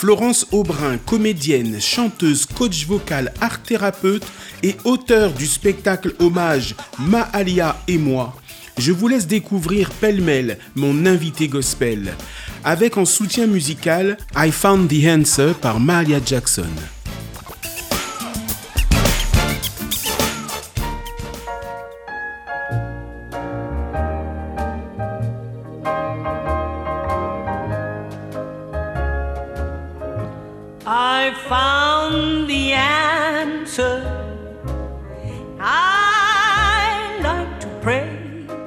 Florence Aubrin, comédienne, chanteuse, coach vocal, art thérapeute et auteur du spectacle hommage Maalia et moi, je vous laisse découvrir pêle-mêle mon invité gospel, avec en soutien musical I Found the Answer par Mahalia Jackson. I found the answer.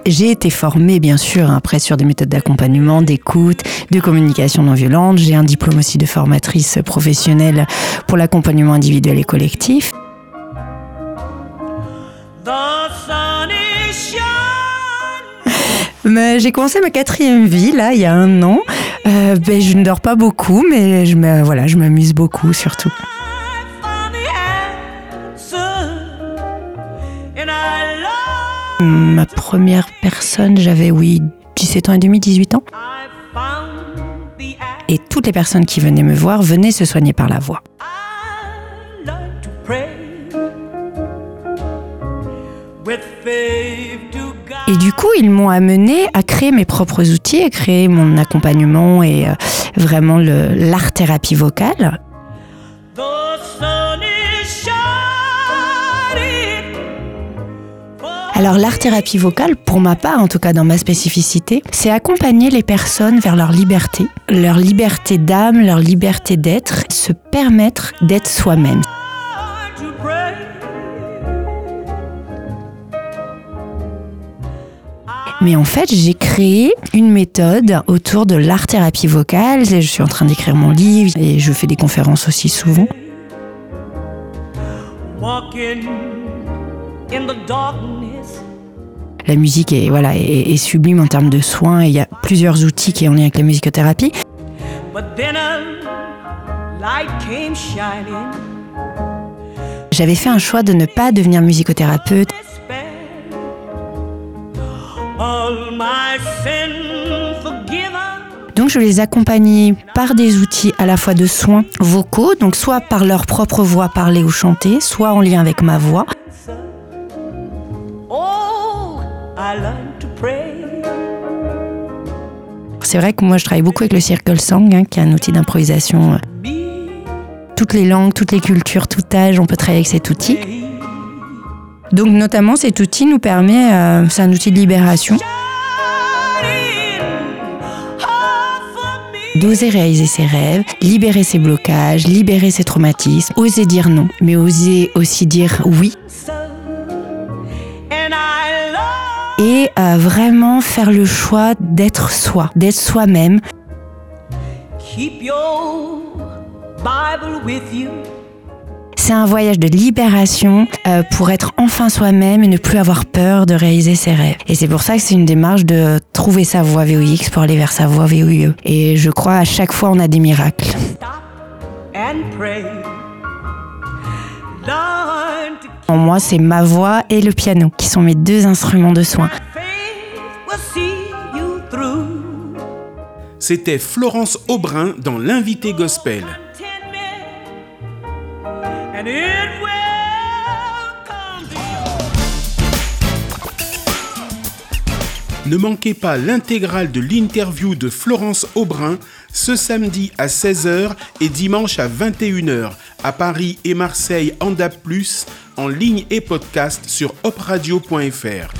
J'ai été formée, bien sûr, après sur des méthodes d'accompagnement, d'écoute, de communication non violente. J'ai un diplôme aussi de formatrice professionnelle pour l'accompagnement individuel et collectif. J'ai commencé ma quatrième vie, là, il y a un an. Euh, ben, je ne dors pas beaucoup, mais je me, voilà, je m'amuse beaucoup, surtout. Ma première personne, j'avais, oui, 17 ans et demi, 18 ans. Et toutes les personnes qui venaient me voir venaient se soigner par la voix. Et du coup, ils m'ont amené à créer mes propres outils, à créer mon accompagnement et euh, vraiment le- l'art-thérapie vocale. Alors l'art-thérapie vocale, pour ma part, en tout cas dans ma spécificité, c'est accompagner les personnes vers leur liberté, leur liberté d'âme, leur liberté d'être, se permettre d'être soi-même. Mais en fait, j'ai créé une méthode autour de l'art-thérapie vocale. Je suis en train d'écrire mon livre et je fais des conférences aussi souvent. La musique est, voilà, est, est sublime en termes de soins et il y a plusieurs outils qui sont en lien avec la musicothérapie. J'avais fait un choix de ne pas devenir musicothérapeute. Donc je les accompagnais par des outils à la fois de soins vocaux, donc soit par leur propre voix parler ou chanter, soit en lien avec ma voix. C'est vrai que moi je travaille beaucoup avec le circle song, hein, qui est un outil d'improvisation. Me, Toutes les langues, toutes les cultures, tout âge, on peut travailler avec cet outil. Donc notamment cet outil nous permet, euh, c'est un outil de libération, d'oser réaliser ses rêves, libérer ses blocages, libérer ses traumatismes, oser dire non, mais oser aussi dire oui et euh, vraiment faire le choix d'être soi, d'être soi-même. Keep your Bible with you. C'est un voyage de libération euh, pour être enfin soi-même et ne plus avoir peur de réaliser ses rêves. Et c'est pour ça que c'est une démarche de trouver sa voie VOX pour aller vers sa voie VOIE. Et je crois à chaque fois on a des miracles. En moi, c'est ma voix et le piano qui sont mes deux instruments de soin. faith will see you through. C'était Florence Aubrin dans l'invité gospel. Ne manquez pas l'intégrale de l'interview de Florence Aubrin ce samedi à 16h et dimanche à 21h à Paris et Marseille en DAB+, en ligne et podcast sur opradio.fr.